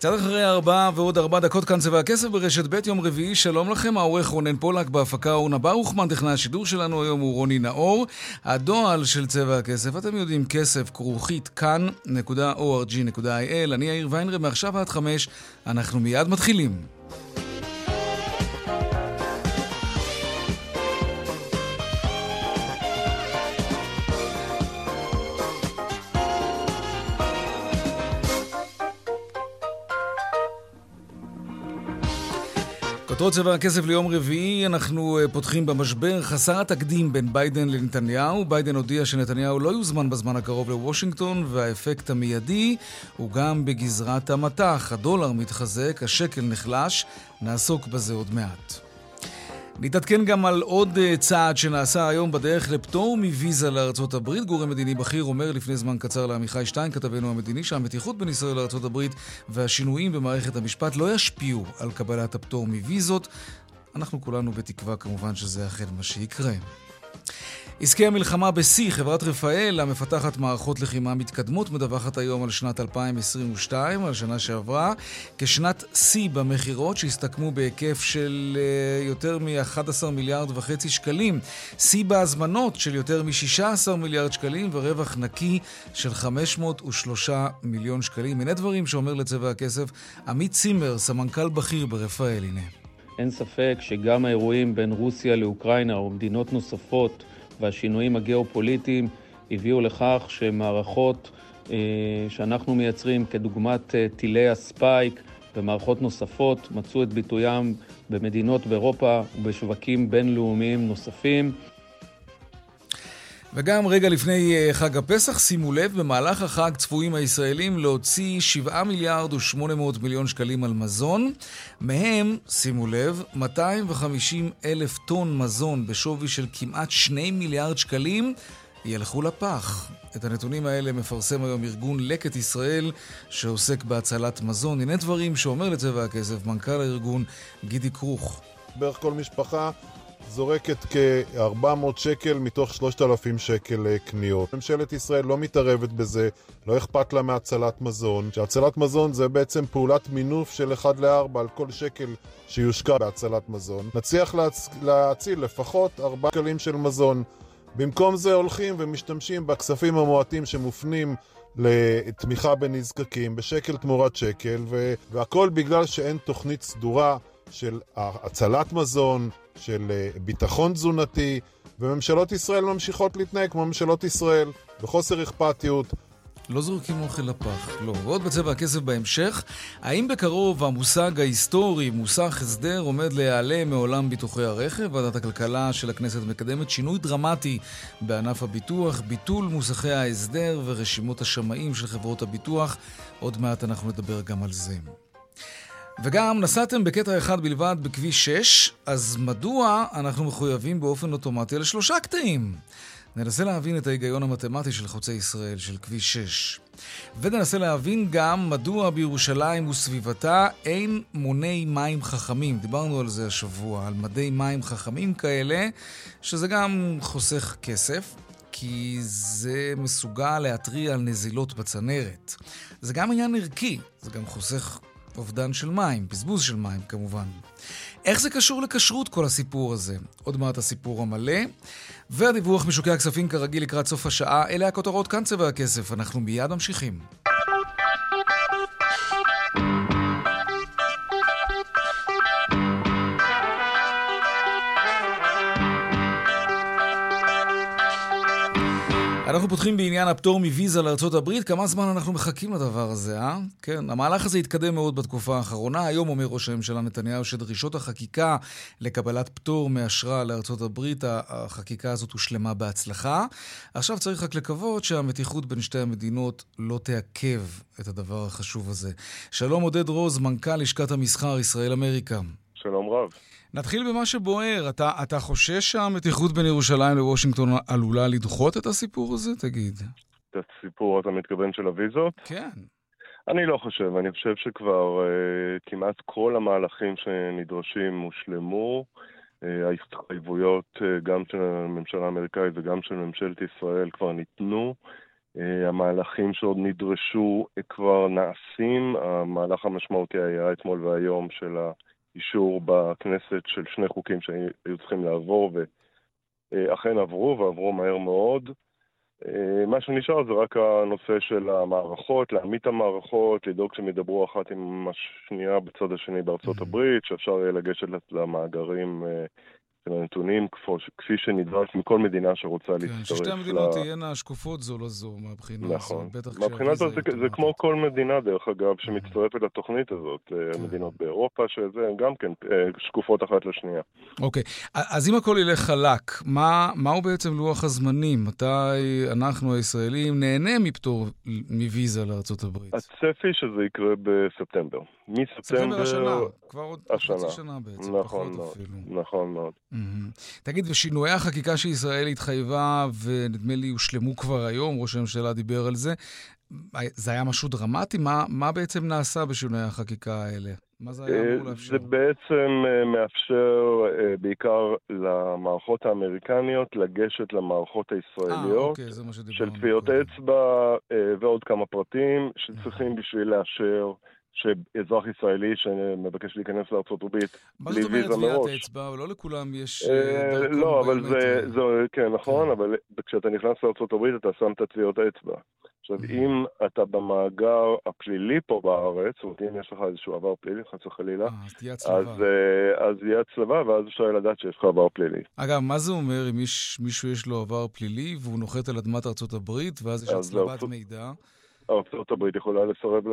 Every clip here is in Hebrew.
קצת אחרי ארבע ועוד ארבע דקות כאן צבע הכסף ברשת ב' יום רביעי, שלום לכם, העורך רונן פולק בהפקה אורנה ברוכמן, טכנאי השידור שלנו היום הוא רוני נאור. הדועל של צבע הכסף, אתם יודעים, כסף כרוכית כאן.org.il, אני יאיר ויינרב, מעכשיו עד חמש, אנחנו מיד מתחילים. כותרות צבע הכסף ליום רביעי, אנחנו אה, פותחים במשבר חסר התקדים בין ביידן לנתניהו. ביידן הודיע שנתניהו לא יוזמן בזמן הקרוב לוושינגטון, והאפקט המיידי הוא גם בגזרת המטח. הדולר מתחזק, השקל נחלש, נעסוק בזה עוד מעט. נתעדכן גם על עוד אה, צעד שנעשה היום בדרך לפטור מוויזה לארצות הברית. גורם מדיני בכיר אומר לפני זמן קצר לעמיחי שטיין, כתבנו המדיני, שהמתיחות בין ישראל לארצות הברית והשינויים במערכת המשפט לא ישפיעו על קבלת הפטור מוויזות. אנחנו כולנו בתקווה כמובן שזה אכן מה שיקרה. עסקי המלחמה בשיא, חברת רפאל, המפתחת מערכות לחימה מתקדמות, מדווחת היום על שנת 2022, על שנה שעברה, כשנת שיא במכירות שהסתכמו בהיקף של uh, יותר מ-11 מיליארד וחצי שקלים, שיא בהזמנות של יותר מ-16 מיליארד שקלים ורווח נקי של 503 מיליון שקלים. הנה דברים שאומר לצבע הכסף עמית צימר, סמנכ"ל בכיר ברפאל, הנה. אין ספק שגם האירועים בין רוסיה לאוקראינה או מדינות נוספות והשינויים הגיאופוליטיים הביאו לכך שמערכות אה, שאנחנו מייצרים, כדוגמת אה, טילי הספייק ומערכות נוספות, מצאו את ביטוים במדינות באירופה ובשווקים בינלאומיים נוספים. וגם רגע לפני אה, חג הפסח, שימו לב, במהלך החג צפויים הישראלים להוציא 7 מיליארד ו-800 מיליון שקלים על מזון. מהם, שימו לב, 250 אלף טון מזון בשווי של כמעט 2 מיליארד שקלים ילכו לפח. את הנתונים האלה מפרסם היום ארגון לקט ישראל, שעוסק בהצלת מזון. הנה דברים שאומר לצבע הכסף מנכ"ל הארגון גידי כרוך. בערך כל משפחה זורקת כ-400 שקל מתוך 3,000 שקל אה, קניות. ממשלת ישראל לא מתערבת בזה, לא אכפת לה מהצלת מזון. שהצלת מזון זה בעצם פעולת מינוף של 1 ל-4 על כל שקל שיושקע בהצלת מזון. נצליח להצ... להציל לפחות 4 שקלים של מזון. במקום זה הולכים ומשתמשים בכספים המועטים שמופנים לתמיכה בנזקקים, בשקל תמורת שקל, ו... והכל בגלל שאין תוכנית סדורה של הצלת מזון, של אה, ביטחון תזונתי, וממשלות ישראל ממשיכות להתנהג כמו ממשלות ישראל, בחוסר אכפתיות. לא זורקים אוכל לפח, לא. ועוד בצבע הכסף בהמשך, האם בקרוב המושג ההיסטורי, מוסך הסדר, עומד להיעלם מעולם ביטוחי הרכב? ועדת הכלכלה של הכנסת מקדמת שינוי דרמטי בענף הביטוח, ביטול מוסכי ההסדר ורשימות השמאים של חברות הביטוח. עוד מעט אנחנו נדבר גם על זה. וגם נסעתם בקטע אחד בלבד בכביש 6, אז מדוע אנחנו מחויבים באופן אוטומטי לשלושה קטעים? ננסה להבין את ההיגיון המתמטי של חוצי ישראל, של כביש 6. וננסה להבין גם מדוע בירושלים וסביבתה אין מוני מים חכמים. דיברנו על זה השבוע, על מדי מים חכמים כאלה, שזה גם חוסך כסף, כי זה מסוגל להתריע על נזילות בצנרת. זה גם עניין ערכי, זה גם חוסך אובדן של מים, בזבוז של מים כמובן. איך זה קשור לכשרות כל הסיפור הזה? עוד מעט הסיפור המלא. והדיווח משוקי הכספים כרגיל לקראת סוף השעה, אלה הכותרות כאן צבע הכסף. אנחנו מיד ממשיכים. אנחנו פותחים בעניין הפטור מוויזה לארצות הברית. כמה זמן אנחנו מחכים לדבר הזה, אה? כן, המהלך הזה התקדם מאוד בתקופה האחרונה. היום אומר ראש הממשלה נתניהו שדרישות החקיקה לקבלת פטור מאשרה לארצות הברית, החקיקה הזאת הושלמה בהצלחה. עכשיו צריך רק לקוות שהמתיחות בין שתי המדינות לא תעכב את הדבר החשוב הזה. שלום עודד רוז, מנכ"ל לשכת המסחר ישראל-אמריקה. שלום רב. נתחיל במה שבוער. אתה, אתה חושש שהמתיחות בין ירושלים לוושינגטון עלולה לדחות את הסיפור הזה? תגיד. את הסיפור, אתה מתכוון של הוויזות? כן. אני לא חושב, אני חושב שכבר uh, כמעט כל המהלכים שנדרשים הושלמו. Uh, ההתחייבויות uh, גם של הממשלה האמריקאית וגם של ממשלת ישראל כבר ניתנו. Uh, המהלכים שעוד נדרשו uh, כבר נעשים. המהלך המשמעותי היה אתמול והיום של ה... אישור בכנסת של שני חוקים שהיו צריכים לעבור, ואכן עברו, ועברו מהר מאוד. מה שנשאר זה רק הנושא של המערכות, להעמיד את המערכות, לדאוג שהם ידברו אחת עם השנייה בצד השני בארצות mm-hmm. הברית, שאפשר יהיה לגשת למאגרים אה, של הנתונים כפי שנדרש מכל מדינה שרוצה כן, להצטרף. כן, ששתי המדינות. תהיינה שקופות זו לזו מהבחינה נכון. הזאת. נכון. מהבחינה הזאת זה, כמו כל מדינה, דרך אגב, שמצטרפת לתוכנית הזאת. אה, כן. המדינות באירופה, שזה גם כן אה, שקופות אחת לשנייה. אוקיי, אז אם הכל ילך חלק, מה, מהו בעצם לוח הזמנים? מתי אנחנו הישראלים נהנה מפטור מוויזה לארה"ב? הצפי שזה יקרה בספטמבר. מספטמבר... ספטמבר השנה, כבר עוד חצי שנה בעצם, נכון מאוד, אפילו. נכון מאוד. Mm-hmm. תגיד, ושינויי החקיקה שישראל התחייבה, ונדמה לי הושלמו כבר היום, ראש הממשלה דיבר על זה, זה היה משהו דרמטי? מה, מה בעצם נעשה בשינויי החקיקה האלה? מה זה היה אמור לאפשר? זה בעצם אה, מאפשר אה, בעיקר למערכות האמריקניות לגשת למערכות הישראליות. אה, אוקיי. של טביעות אצבע אה, ועוד כמה פרטים שצריכים בשביל לאשר. שאזרח ישראלי שמבקש להיכנס לארצות הברית בלי ויזה מראש. מה זאת אומרת טביעת אצבע? לא לכולם יש אה, דרכון לא, אבל זה, זה, כן, נכון, כן. אבל כשאתה נכנס לארצות הברית אתה שם את טביעות האצבע. עכשיו, mm-hmm. אם אתה במאגר הפלילי פה בארץ, זאת אומרת, אם יש לך איזשהו עבר פלילי, חס וחלילה, אה, אז תהיה הצלבה. אז תהיה הצלבה, ואז אפשר לדעת שיש לך עבר פלילי. אגב, מה זה אומר אם מישהו יש לו עבר פלילי והוא נוחת על אדמת ארצות הברית, ואז יש הצלבת מידע? ארצות הברית יכולה לסרב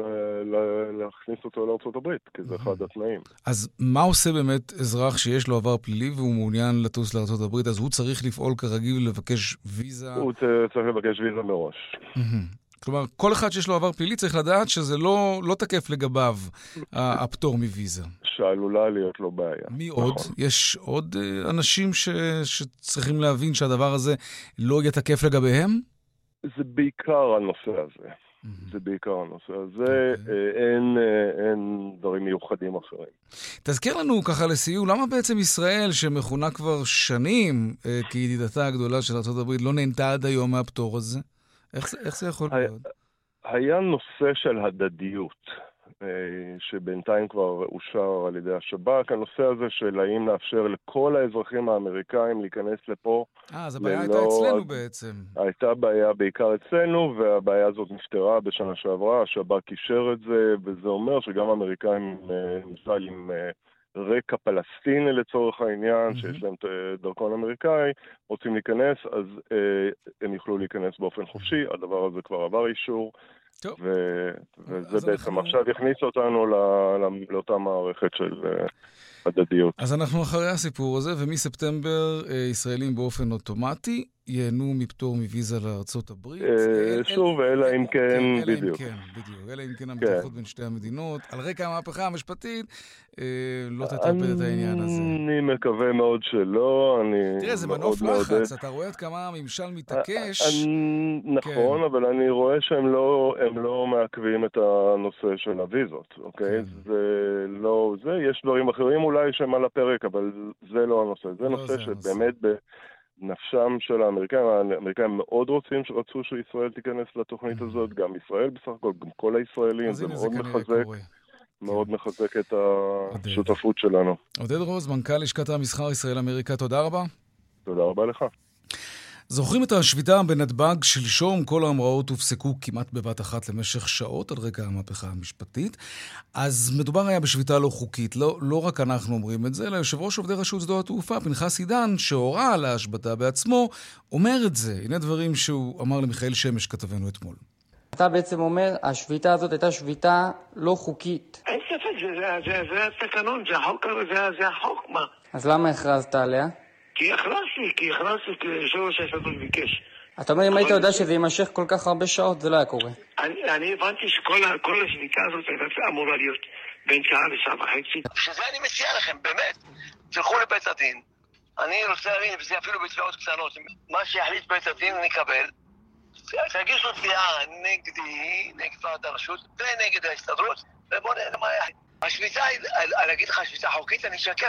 להכניס אותו לארצות הברית, כי זה אחד התנאים. אז מה עושה באמת אזרח שיש לו עבר פלילי והוא מעוניין לטוס לארצות הברית? אז הוא צריך לפעול כרגיל ולבקש ויזה? הוא צריך לבקש ויזה מראש. כלומר, כל אחד שיש לו עבר פלילי צריך לדעת שזה לא, לא תקף לגביו הפטור מוויזה. שעלולה להיות לו בעיה. מי נכון. עוד? יש עוד אה, אנשים ש, שצריכים להבין שהדבר הזה לא יהיה תקף לגביהם? זה בעיקר הנושא הזה. זה בעיקר הנושא הזה, אוקיי. אה, אין, אה, אין דברים מיוחדים אחרים. תזכיר לנו ככה לסיום, למה בעצם ישראל, שמכונה כבר שנים אה, כידידתה הגדולה של ארה"ב, לא נהנתה עד היום מהפטור הזה? איך, איך זה יכול להיות? היה נושא של הדדיות. אה, שבינתיים כבר אושר על ידי השב"כ, הנושא הזה של האם נאפשר לכל האזרחים האמריקאים להיכנס לפה. אה, אז הבעיה ללא... הייתה אצלנו בעצם. הייתה בעיה בעיקר אצלנו, והבעיה הזאת נפתרה בשנה שעברה, השב"כ אישר את זה, וזה אומר שגם האמריקאים, למשל אה, עם אה, רקע פלסטיני לצורך העניין, mm-hmm. שיש להם דרכון אמריקאי, רוצים להיכנס, אז הם יוכלו להיכנס באופן חופשי, הדבר הזה כבר עבר אישור. טוב. ו- וזה בעצם אנחנו... עכשיו יכניס אותנו לא- לאותה מערכת של אה, הדדיות. אז אנחנו אחרי הסיפור הזה, ומספטמבר אה, ישראלים באופן אוטומטי ייהנו מפטור מוויזה לארצות הברית. אה, שוב, אלא אם כן, בדיוק. אלא אם כן, בדיוק. אלא אם כן המתיחות בין שתי המדינות. על רקע המהפכה המשפטית, אה, לא תטרפד את העניין הזה. אני מקווה מאוד שלא, אני תראה, זה מנוף לחץ, אתה רואה עד כמה הממשל מתעקש. נכון, כן. אבל אני רואה שהם לא, לא מעכבים את הנושא של הוויזות, אוקיי? כן. זה לא זה, יש דברים אחרים אולי שהם על הפרק, אבל זה לא הנושא. זה לא נושא שבאמת... נפשם של האמריקאים, האמריקאים מאוד רוצים, רצו שישראל תיכנס לתוכנית הזאת, גם ישראל בסך הכל, גם כל הישראלים, זה מאוד מחזק. מאוד מחזק את השותפות שלנו. עודד רוז, מנכ"ל לשכת המסחר ישראל-אמריקה, תודה רבה. תודה רבה לך. זוכרים את השביתה בנתב"ג שלשום? כל ההמראות הופסקו כמעט בבת אחת למשך שעות על רקע המהפכה המשפטית. אז מדובר היה בשביתה לא חוקית. לא, לא רק אנחנו אומרים את זה, אלא יושב ראש עובדי רשות שדות התעופה, פנחס עידן, שהורה על ההשבתה בעצמו, אומר את זה. הנה דברים שהוא אמר למיכאל שמש, כתבנו אתמול. אתה בעצם אומר, השביתה הזאת הייתה שביתה לא חוקית. אין ספק, זה, זה, זה, זה התקנון, זה החוק, זה, זה החוק, מה? אז למה הכרזת עליה? כי הכרזתי, כי הכרזתי, כי יושב-ראש ההסתדרות ביקש. אתה אומר, אם היית יודע שזה יימשך כל כך הרבה שעות, זה לא היה קורה. אני, אני הבנתי שכל השביתה הזאת הייתה אמורה להיות בין שעה לשעה וחצי. בשביל זה אני מציע לכם, באמת, תלכו לבית הדין. אני רוצה להבין, וזה אפילו בתביעות קטנות, מה שיחליט בית הדין נקבל. תגישו תביעה נגדי, נגד ועד הרשות ונגד ההסתדרות, ובואו נראה מה יחליט. השביתה, אני אגיד לך שביתה חוקית, אני אשקר.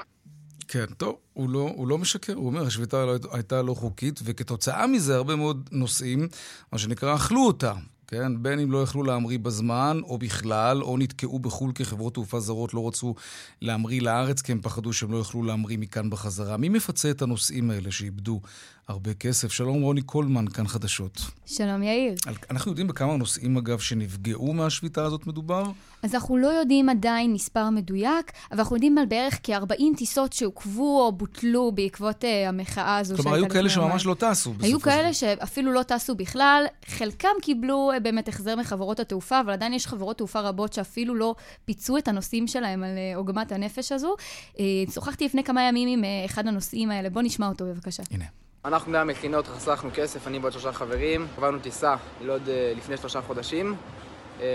כן, טוב, הוא לא, הוא לא משקר, הוא אומר, השביתה לא, הייתה לא חוקית, וכתוצאה מזה הרבה מאוד נוסעים, מה שנקרא, אכלו אותה. כן, בין אם לא יכלו להמריא בזמן, או בכלל, או נתקעו בחו"ל כי חברות תעופה זרות לא רצו להמריא לארץ, כי הם פחדו שהם לא יוכלו להמריא מכאן בחזרה. מי מפצה את הנוסעים האלה שאיבדו הרבה כסף? שלום רוני קולמן, כאן חדשות. שלום יאיר. אנחנו יודעים בכמה נוסעים, אגב, שנפגעו מהשביתה הזאת מדובר? אז אנחנו לא יודעים עדיין מספר מדויק, אבל אנחנו יודעים על בערך כ-40 טיסות שעוכבו או בוטלו בעקבות uh, המחאה הזו. כלומר, היו כאלה שממש לא טסו. היו כאלה שאפילו לא טסו בכלל. חלקם קיבלו uh, באמת החזר מחברות התעופה, אבל עדיין יש חברות תעופה רבות שאפילו לא פיצו את הנוסעים שלהם על uh, עוגמת הנפש הזו. Uh, שוחחתי לפני כמה ימים עם uh, אחד הנוסעים האלה. בוא נשמע אותו בבקשה. הנה. אנחנו בני המכינות חסכנו כסף, אני ועוד שלושה חברים. עברנו טיסה לוד לפני שלושה חודשים.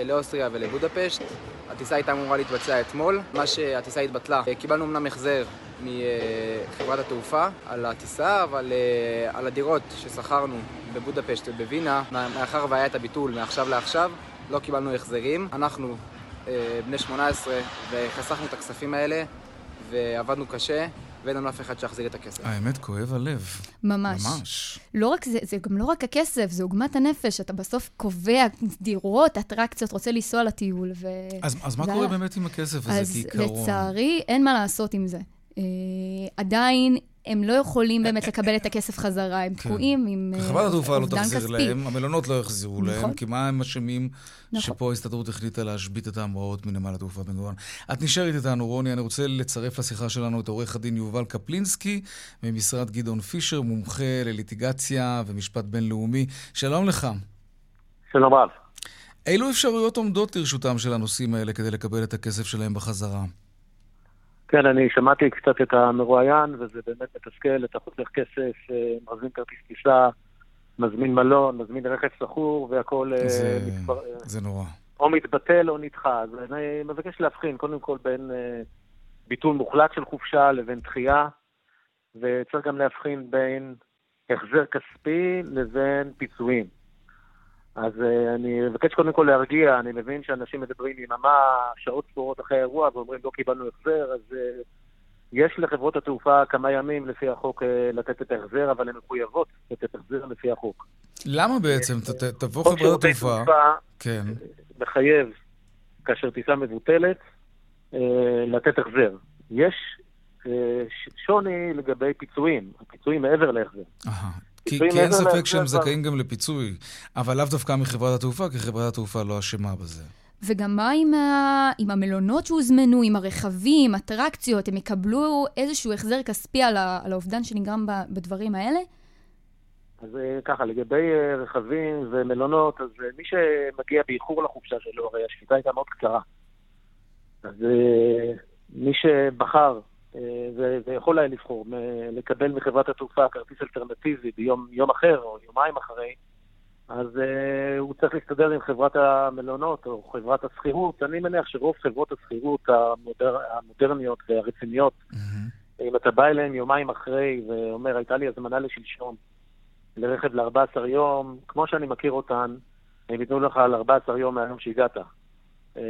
לאוסטריה ולבודפשט. הטיסה הייתה אמורה להתבצע אתמול, מה שהטיסה התבטלה. קיבלנו אמנם החזר מחברת התעופה על הטיסה, אבל על הדירות ששכרנו בבודפשט ובווינה, מאחר והיה את הביטול מעכשיו לעכשיו, לא קיבלנו החזרים. אנחנו בני 18 וחסכנו את הכספים האלה ועבדנו קשה. ואין לנו אף אחד שיחזיר את הכסף. האמת, כואב הלב. ממש. ממש. לא רק זה, זה גם לא רק הכסף, זה עוגמת הנפש. אתה בסוף קובע דירות, אטרקציות, רוצה לנסוע לטיול, ו... אז, אז מה קורה באמת עם הכסף הזה, אז כעיקרון? לצערי, אין מה לעשות עם זה. אה, עדיין הם לא יכולים באמת לקבל את הכסף חזרה, הם תקועים עם כי חברת התעופה לא אובדן תחזיר כספי. להם, המלונות לא יחזירו להם, נכון. כי מה הם אשמים נכון. שפה ההסתדרות החליטה להשבית את ההמראות מנמל התעופה בן גוריון. את נשארת איתנו, רוני, אני רוצה לצרף לשיחה שלנו את עורך הדין יובל קפלינסקי, ממשרד גדעון פישר, מומחה לליטיגציה ומשפט בינלאומי. שלום לך. שלום רב. אילו אפשרויות עומדות לרשותם של הנוסעים האלה כדי לקבל את הכסף שלהם בחזרה? כן, אני שמעתי קצת את המרואיין, וזה באמת מתסכל, אתה חוסך כסף, אה, מזמין כרטיס טיסה, מזמין מלון, מזמין רכב שכור, והכל אה, זה, מתפר... זה נורא. או מתבטל או נדחה. אז אני מבקש להבחין קודם כל בין אה, ביטול מוחלט של חופשה לבין דחייה, וצריך גם להבחין בין החזר כספי לבין פיצויים. אז uh, אני מבקש קודם כל להרגיע, אני מבין שאנשים מדברים יממה, שעות ספורות אחרי האירוע, ואומרים לא קיבלנו החזר, אז uh, יש לחברות התעופה כמה ימים לפי החוק uh, לתת את ההחזר, אבל הן מחויבות לתת החזר לפי החוק. למה בעצם? ת, ת, תבוא חוק חברת שירותי התעופה... תעופה כן. מחייב, כאשר טיסה מבוטלת, לתת החזר. יש שוני לגבי פיצויים, הפיצויים מעבר להחזר. כי, כי אין ספק שהם זכאים גם לפיצוי, אבל לאו דווקא מחברת התעופה, כי חברת התעופה לא אשמה בזה. וגם מה עם, ה... עם המלונות שהוזמנו, עם הרכבים, אטרקציות, הם יקבלו איזשהו החזר כספי על, ה... על האובדן שנגרם ב... בדברים האלה? אז אה, ככה, לגבי אה, רכבים ומלונות, אז אה, מי שמגיע באיחור לחופשה שלו, הרי השביתה הייתה מאוד קצרה. אז מי שבחר, ויכול היה לבחור, לקבל מחברת התעופה כרטיס אלטרנטיבי ביום יום אחר או יומיים אחרי, אז uh, הוא צריך להסתדר עם חברת המלונות או חברת השכירות. אני מניח שרוב חברות השכירות המודר... המודרניות והרציניות, אם אתה בא אליהם יומיים אחרי ואומר, הייתה לי הזמנה לשלשום לרכב ל-14 יום, כמו שאני מכיר אותן, הם ייתנו לך על 14 יום מהיום שהגעת. אה,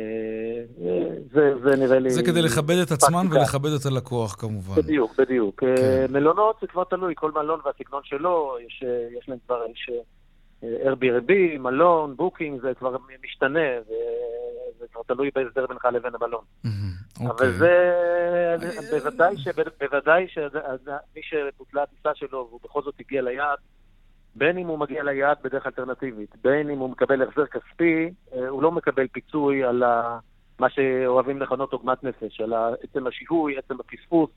זה, זה נראה לי... זה כדי לכבד את עצמן פרקטיקה. ולכבד את הלקוח כמובן. בדיוק, בדיוק. כן. כן. מלונות זה כבר תלוי, כל מלון והסגנון שלו, יש, אה, יש להם כבר, יש אה, Airbnb, מלון, Booking, זה כבר משתנה, וזה כבר תלוי בהסדר בינך לבין המלון. אוקיי. אבל זה, בוודאי שמי שבוטלה הטיסה שלו והוא בכל זאת הגיע ליעד, בין אם הוא מגיע ליעד בדרך אלטרנטיבית, בין אם הוא מקבל החזר כספי, אה, הוא לא מקבל פיצוי על ה... מה שאוהבים לכנות עוגמת נפש, על עצם השיהוי, עצם הפספוס.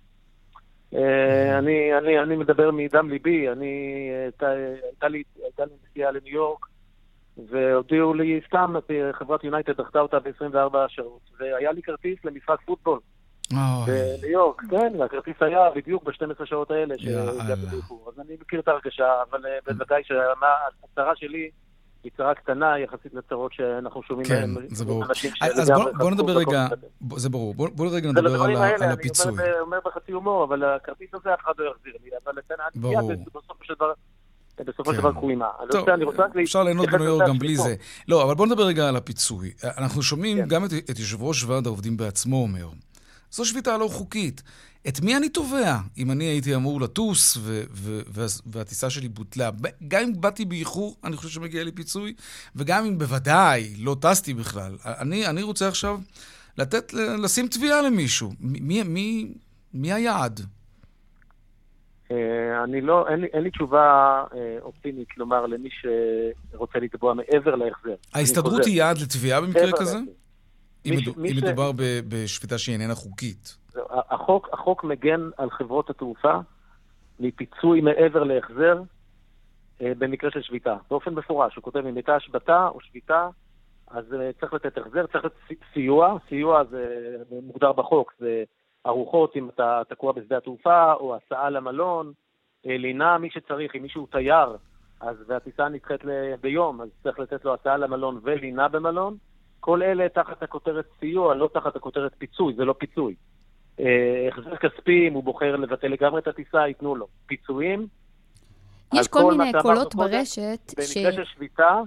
אה, אני, אני, אני מדבר מדם ליבי, אני, הייתה לי, הייתה לי נסיעה לניו יורק, והודיעו לי סתם, חברת יונייטד דחתה אותה ב-24 שעות, והיה לי כרטיס למשחק פוטבול. יורק, כן, והכרטיס היה בדיוק ב-12 שעות האלה שהגעתי באיחור. אז אני מכיר את ההרגשה, אבל אה, בוודאי שהצרה שלי היא צרה קטנה יחסית לצרות שאנחנו שומעים כן, זה ברור. אז בוא נדבר רגע, זה ברור, בוא רגע נדבר על הפיצוי. אני אומר בחצי הומור, אבל הכרטיס הזה אף אחד לא יחזיר לי, אבל ברור. בסופו של דבר כן. קרוימה. טוב, אפשר ליהנות בניו יורק גם בלי זה. לא, אבל בוא נדבר רגע על הפיצוי. אנחנו שומעים כן. גם את יושב ראש ועד העובדים בעצמו אומר, זו שביתה לא חוקית. את מי אני תובע אם אני הייתי אמור לטוס ו- ו- והטיסה שלי בוטלה? גם אם באתי באיחור, אני חושב שמגיע לי פיצוי, וגם אם בוודאי לא טסתי בכלל. אני, אני רוצה עכשיו לתת, לשים תביעה למישהו. מי, מי, מי היעד? אה, אני לא, אין לי, אין לי תשובה אה, אופטימית לומר למי שרוצה לתבוע מעבר להחזר. ההסתדרות היא יעד לתביעה במקרה כזה? אם, מדובר בשפיטה שהיא איננה חוקית. החוק, החוק מגן על חברות התעופה מפיצוי מעבר להחזר אה, במקרה של שביתה. באופן מפורש, הוא כותב אם הייתה השבתה או שביתה, אז אה, צריך לתת החזר, צריך לתת סיוע, סיוע זה מוגדר בחוק, זה ארוחות אם אתה תקוע בשדה התעופה, או הסעה למלון, אה, לינה מי שצריך, אם מישהו תייר, אז והטיסה נדחית ביום, אז צריך לתת לו הסעה למלון ולינה במלון. כל אלה תחת הכותרת סיוע, לא תחת הכותרת פיצוי, זה לא פיצוי. אה, החזר כספי, אם הוא בוחר לבטל לגמרי את הטיסה, ייתנו לו. פיצויים. יש כל מיני קולות ברשת ש... במקרה של שביתה,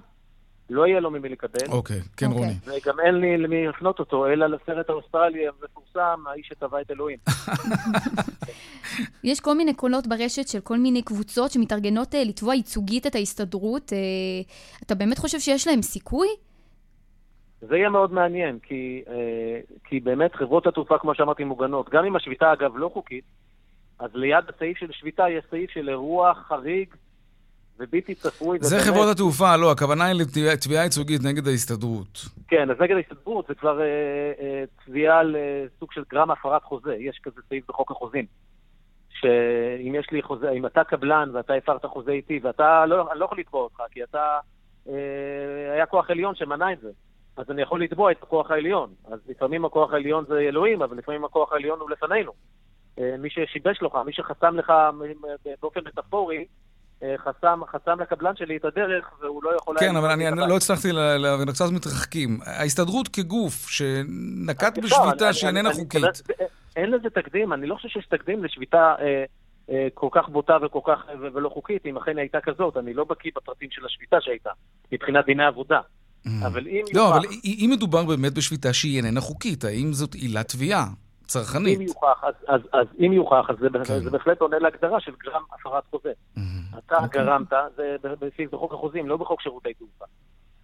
לא יהיה לו ממי לקבל. אוקיי, כן okay. רוני. וגם אין לי למי לפנות אותו, אלא לסרט האוסטרלי המפורסם, האיש שתבע את אלוהים. יש כל מיני קולות ברשת של כל מיני קבוצות שמתארגנות אה, לתבוע ייצוגית את ההסתדרות. אה, אתה באמת חושב שיש להם סיכוי? זה יהיה מאוד מעניין, כי, אה, כי באמת חברות התעופה, כמו שאמרתי, מוגנות. גם אם השביתה, אגב, לא חוקית, אז ליד הסעיף של שביתה יש סעיף של אירוע חריג ובלתי צפוי. זה ובאמת... חברות התעופה, לא, הכוונה היא לתביעה ייצוגית נגד ההסתדרות. כן, אז נגד ההסתדרות זה כבר אה, אה, תביעה על אה, סוג של גרם הפרת חוזה. יש כזה סעיף בחוק החוזים. שאם יש לי חוזה, אם אתה קבלן ואתה הפרת חוזה איתי, ואתה, לא, אני לא יכול לתבוע אותך, כי אתה, אה, היה כוח עליון שמנע את זה. אז אני יכול לתבוע את הכוח העליון. אז לפעמים הכוח העליון זה אלוהים, אבל לפעמים הכוח העליון הוא לפנינו. אה, מי ששיבש לך, מי שחסם לך באופן מטאפורי, אה, חסם, חסם לקבלן שלי את הדרך, והוא לא יכול... כן, אבל אני, אני לא הצלחתי להבין, קצת מתרחקים. ההסתדרות כגוף שנקט בשביתה שאיננה חוקית. אין לזה תקדים, אני לא חושב שיש תקדים לשביתה אה, אה, כל כך בוטה וכל כך ולא חוקית, אם אכן הייתה כזאת. אני לא בקיא בפרטים של השביתה שהייתה, מבחינת דיני עבודה. Mm. אבל אם לא. אבל אם מדובר באמת בשביתה שהיא איננה חוקית, האם זאת עילת תביעה צרכנית? אם יוכח, אז, אז, אז אם יוכח, אז זה, כן. זה בהחלט עונה להגדרה של גרם הפרת חוזה. Mm-hmm. אתה. אוקיי. גרמת, זה בסעיף בחוק החוזים, לא בחוק שירותי תעופה.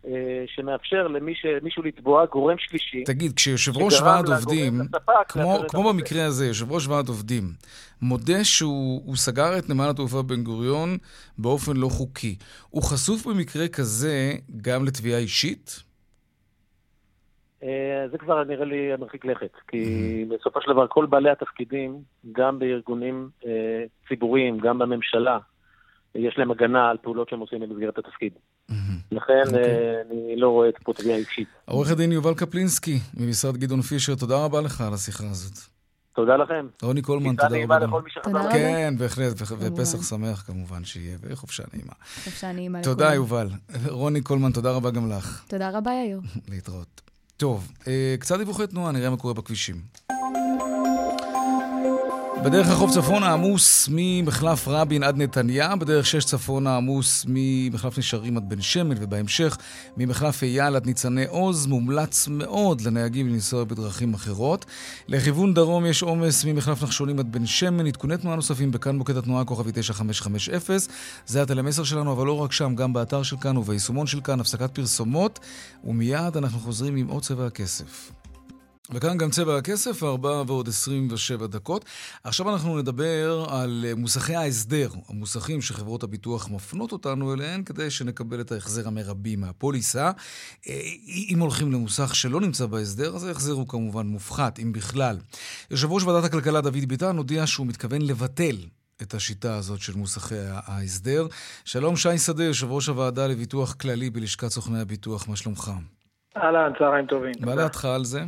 אה, שמאפשר למישהו לתבוע גורם שלישי. תגיד, כשיושב ראש ועד עובדים, כמו, כמו במקרה הזה, יושב ראש ועד עובדים, מודה שהוא סגר את נמל התעופה בן גוריון באופן לא חוקי, הוא חשוף במקרה כזה גם לתביעה אישית? אה, זה כבר נראה לי מרחיק לכת, כי בסופו של דבר כל בעלי התפקידים, גם בארגונים אה, ציבוריים, גם בממשלה, יש להם הגנה על פעולות שהם עושים במסגרת התפקיד. לכן אוקיי. אה, אני לא רואה את פה תביעה אישית. עורך הדין יובל קפלינסקי, ממשרד גדעון פישר, תודה רבה לך על השיחה הזאת. תודה לכם. רוני קולמן, תודה רבה. לכל מי שחזר. כן, בהחלט, ופסח שמח כמובן שיהיה, וחופשה נעימה. חופשה נעימה לכולם. תודה, יובל. רוני קולמן, תודה רבה גם לך. תודה רבה, יאיר. להתראות. טוב, אה, קצת דיווחי תנועה, נראה מה קורה בכבישים. בדרך החוף צפונה עמוס ממחלף רבין עד נתניה, בדרך שש צפונה עמוס ממחלף נשרים עד בן שמן, ובהמשך ממחלף אייל עד ניצני עוז, מומלץ מאוד לנהגים לנסוע בדרכים אחרות. לכיוון דרום יש עומס ממחלף נחשונים עד בן שמן, עדכוני תנועה נוספים בכאן מוקד התנועה כוכבי 9550. זה הטלמסר שלנו, אבל לא רק שם, גם באתר של כאן וביישומון של כאן, הפסקת פרסומות, ומיד אנחנו חוזרים עם עוד צבע הכסף. וכאן גם צבע הכסף, 4 ועוד 27 דקות. עכשיו אנחנו נדבר על מוסכי ההסדר, המוסכים שחברות הביטוח מפנות אותנו אליהן כדי שנקבל את ההחזר המרבי מהפוליסה. אה, אם הולכים למוסך שלא נמצא בהסדר, אז ההחזר הוא כמובן מופחת, אם בכלל. יושב ראש ועדת הכלכלה דוד ביטן הודיע שהוא מתכוון לבטל את השיטה הזאת של מוסכי ההסדר. שלום שי שדה, יושב ראש הוועדה לביטוח כללי בלשכת סוכני הביטוח, מה שלומך? אהלן, צהריים טובים. מה דעתך על זה?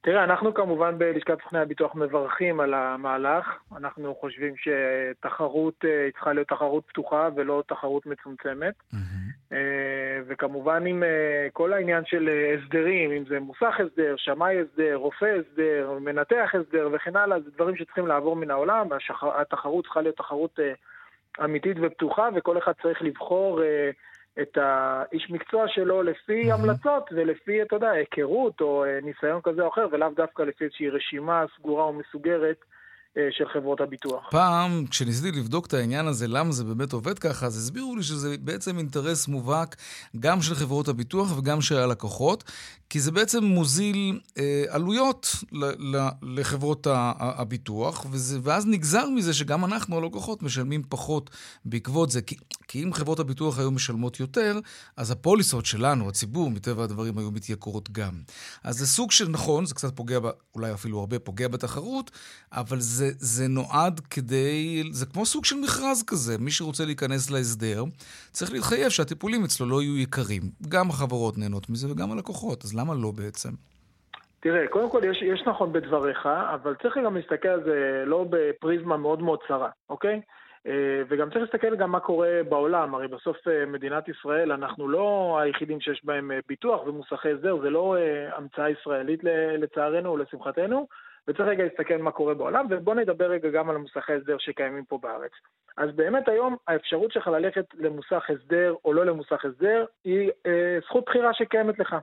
תראה, אנחנו כמובן בלשכת סוכני הביטוח מברכים על המהלך. אנחנו חושבים שתחרות אה, צריכה להיות תחרות פתוחה ולא תחרות מצומצמת. Mm-hmm. וכמובן עם אה, כל העניין של הסדרים, אם זה מוסך הסדר, שמאי הסדר, רופא הסדר, מנתח הסדר וכן הלאה, זה דברים שצריכים לעבור מן העולם. התחרות צריכה להיות תחרות אמיתית ופתוחה, וכל אחד צריך לבחור... את האיש מקצוע שלו לפי mm-hmm. המלצות ולפי, אתה יודע, היכרות או אה, ניסיון כזה או אחר, ולאו דווקא לפי איזושהי רשימה סגורה או מסוגרת אה, של חברות הביטוח. פעם, כשניסיתי לבדוק את העניין הזה, למה זה באמת עובד ככה, אז הסבירו לי שזה בעצם אינטרס מובהק גם של חברות הביטוח וגם של הלקוחות, כי זה בעצם מוזיל אה, עלויות ל- ל- לחברות הביטוח, וזה, ואז נגזר מזה שגם אנחנו, הלקוחות, משלמים פחות בעקבות זה. כי, כי אם חברות הביטוח היו משלמות יותר, אז הפוליסות שלנו, הציבור, מטבע הדברים, היו מתייקרות גם. אז זה סוג של, נכון, זה קצת פוגע, אולי אפילו הרבה פוגע בתחרות, אבל זה, נועד כדי, זה כמו סוג של מכרז כזה. מי שרוצה להיכנס להסדר, צריך להתחייב שהטיפולים אצלו לא יהיו יקרים. גם החברות נהנות מזה וגם הלקוחות. אז למה לא בעצם? תראה, קודם כל יש, יש נכון בדבריך, אבל צריך גם להסתכל על זה לא בפריזמה מאוד מאוד צרה, אוקיי? אה, וגם צריך להסתכל גם מה קורה בעולם, הרי בסוף אה, מדינת ישראל, אנחנו לא היחידים שיש בהם אה, ביטוח ומוסכי הסדר, זה לא המצאה ישראלית לצערנו או לשמחתנו, וצריך רגע להסתכל מה קורה בעולם, ובואו נדבר רגע גם על המוסכי הסדר שקיימים פה בארץ. אז באמת היום האפשרות שלך ללכת למוסך הסדר או לא למוסך הסדר היא אה, זכות בחירה שקיימת לך.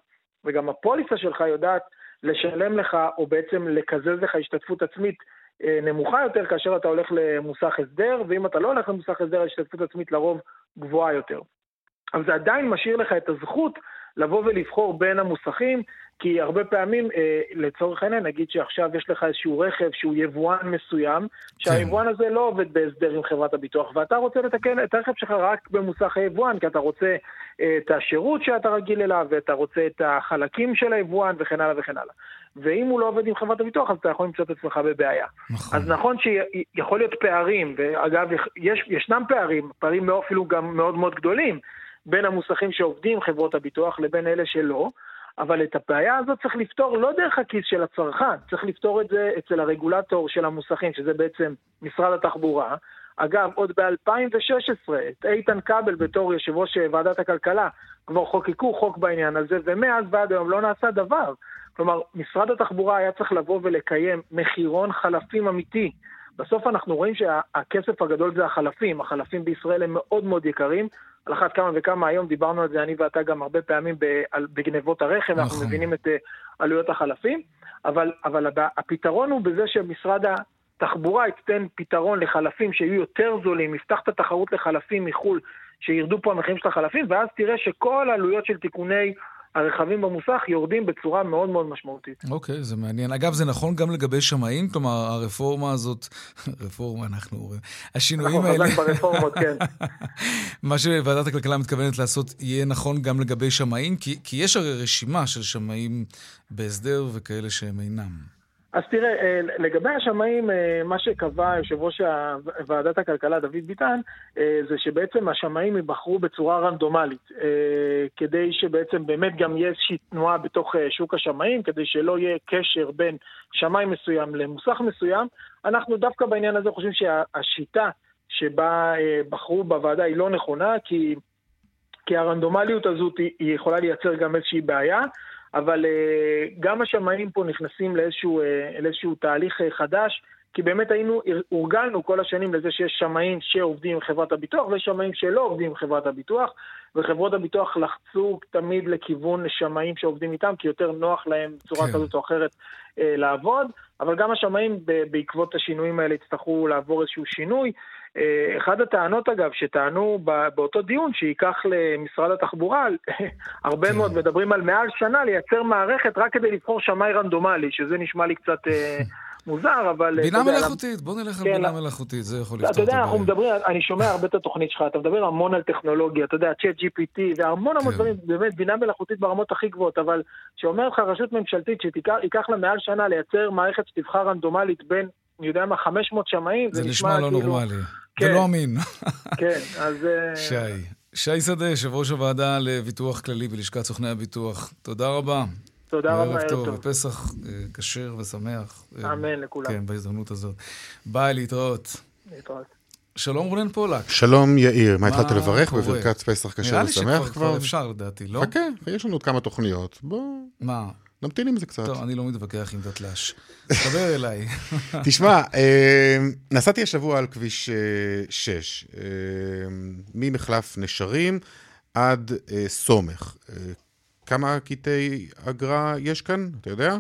וגם הפוליסה שלך יודעת לשלם לך, או בעצם לקזז לך השתתפות עצמית אה, נמוכה יותר כאשר אתה הולך למוסך הסדר, ואם אתה לא הולך למוסך הסדר, ההשתתפות עצמית לרוב גבוהה יותר. אבל זה עדיין משאיר לך את הזכות לבוא ולבחור בין המוסכים, כי הרבה פעמים, אה, לצורך העניין, נגיד שעכשיו יש לך איזשהו רכב שהוא יבואן מסוים, שהיבואן הזה לא עובד בהסדר עם חברת הביטוח, ואתה רוצה לתקן את הרכב שלך רק במוסך היבואן, כי אתה רוצה אה, את השירות שאתה רגיל אליו, ואתה רוצה את החלקים של היבואן וכן הלאה וכן הלאה. ואם הוא לא עובד עם חברת הביטוח, אז אתה יכול למצוא את עצמך בבעיה. נכון. אז נכון שיכול להיות פערים, ואגב, יש, ישנם פערים, פערים אפילו גם מאוד מאוד גדולים, בין המוסכים שעובדים חברות הביטוח לבין אלה שלא, אבל את הבעיה הזאת צריך לפתור לא דרך הכיס של הצרכן, צריך לפתור את זה אצל הרגולטור של המוסכים, שזה בעצם משרד התחבורה. אגב, עוד ב-2016, את איתן כבל בתור יושב ראש ועדת הכלכלה, כבר חוקקו חוק בעניין הזה, ומאז ועד היום לא נעשה דבר. כלומר, משרד התחבורה היה צריך לבוא ולקיים מחירון חלפים אמיתי. בסוף אנחנו רואים שהכסף הגדול זה החלפים, החלפים בישראל הם מאוד מאוד יקרים, על אחת כמה וכמה היום, דיברנו על זה אני ואתה גם הרבה פעמים בגנבות הרכב, נכון. אנחנו מבינים את אה, עלויות החלפים, אבל, אבל הפתרון הוא בזה שמשרד התחבורה ייתן פתרון לחלפים שיהיו יותר זולים, יפתח את התחרות לחלפים מחו"ל, שירדו פה המחירים של החלפים, ואז תראה שכל העלויות של תיקוני הרכבים במוסך יורדים בצורה מאוד מאוד משמעותית. אוקיי, okay, זה מעניין. אגב, זה נכון גם לגבי שמאים? כלומר, הרפורמה הזאת, רפורמה אנחנו אומרים, השינויים אנחנו האלה... אנחנו חזק ברפורמות, כן. מה שוועדת הכלכלה מתכוונת לעשות יהיה נכון גם לגבי שמאים, כי, כי יש הרי רשימה של שמאים בהסדר וכאלה שהם אינם. אז תראה, אה, לגבי השמאים, אה, מה שקבע יושב ראש ועדת הכלכלה, דוד ביטן, אה, זה שבעצם השמאים ייבחרו בצורה רנדומלית, כדי שבעצם באמת גם יהיה איזושהי תנועה בתוך שוק השמאים, כדי שלא יהיה קשר בין שמאי מסוים למוסך מסוים. אנחנו דווקא בעניין הזה חושבים שהשיטה שבה בחרו בוועדה היא לא נכונה, כי, כי הרנדומליות הזאת היא יכולה לייצר גם איזושהי בעיה. אבל uh, גם השמאים פה נכנסים לאיזשהו, uh, לאיזשהו תהליך uh, חדש, כי באמת היינו, הורגלנו כל השנים לזה שיש שמאים שעובדים עם חברת הביטוח ויש שמאים שלא עובדים עם חברת הביטוח, וחברות הביטוח לחצו תמיד לכיוון שמאים שעובדים איתם, כי יותר נוח להם בצורה כן. כזאת או אחרת uh, לעבוד, אבל גם השמאים בעקבות השינויים האלה יצטרכו לעבור איזשהו שינוי. אה, אחד הטענות אגב, שטענו באותו דיון שייקח למשרד התחבורה, הרבה כן. מאוד מדברים על מעל שנה לייצר מערכת רק כדי לבחור שמאי רנדומלי, שזה נשמע לי קצת אה, מוזר, אבל... בינה אתה יודע, מלאכותית, בוא נלך על כן, בינה לא- מלאכותית, זה יכול אתה לפתור את יודע, אנחנו הבעיה. מדברים, אני שומע הרבה את התוכנית שלך, אתה מדבר המון על טכנולוגיה, אתה יודע, צ'אט GPT והמון המון כן. דברים, באמת בינה מלאכותית ברמות הכי גבוהות, אבל שאומרת לך רשות ממשלתית שייקח לה מעל שנה לייצר מערכת שתבחר רנדומלית בין, אני יודע מה, 500 שמאים, זה נשמע לא כאילו- נורמלי. כן. ולא אמין. כן, אז... אה, שי. שי שדה, יושב ראש הוועדה לביטוח כללי בלשכת סוכני הביטוח. תודה רבה. תודה רבה, ערב ערב טוב, טוב. ופסח אה, כשר ושמח. אה, אמן לכולם. כן, בהזדמנות הזאת. ביי, להתראות. להתראות. שלום רונן פולק. שלום יאיר, מה התחלת לברך? בברכת פסח כשר נראה לי ושמח שכבר כבר? כבר אפשר לדעתי, לא? חכה, יש לנו עוד כמה תוכניות. בוא, מה? נמתין עם זה קצת. טוב, אני לא מתווכח עם דתל"ש. דבר אליי. תשמע, אה, נסעתי השבוע על כביש 6, ממחלף נשרים עד אה, סומך. אה, כמה קטעי אגרה יש כאן? אתה יודע?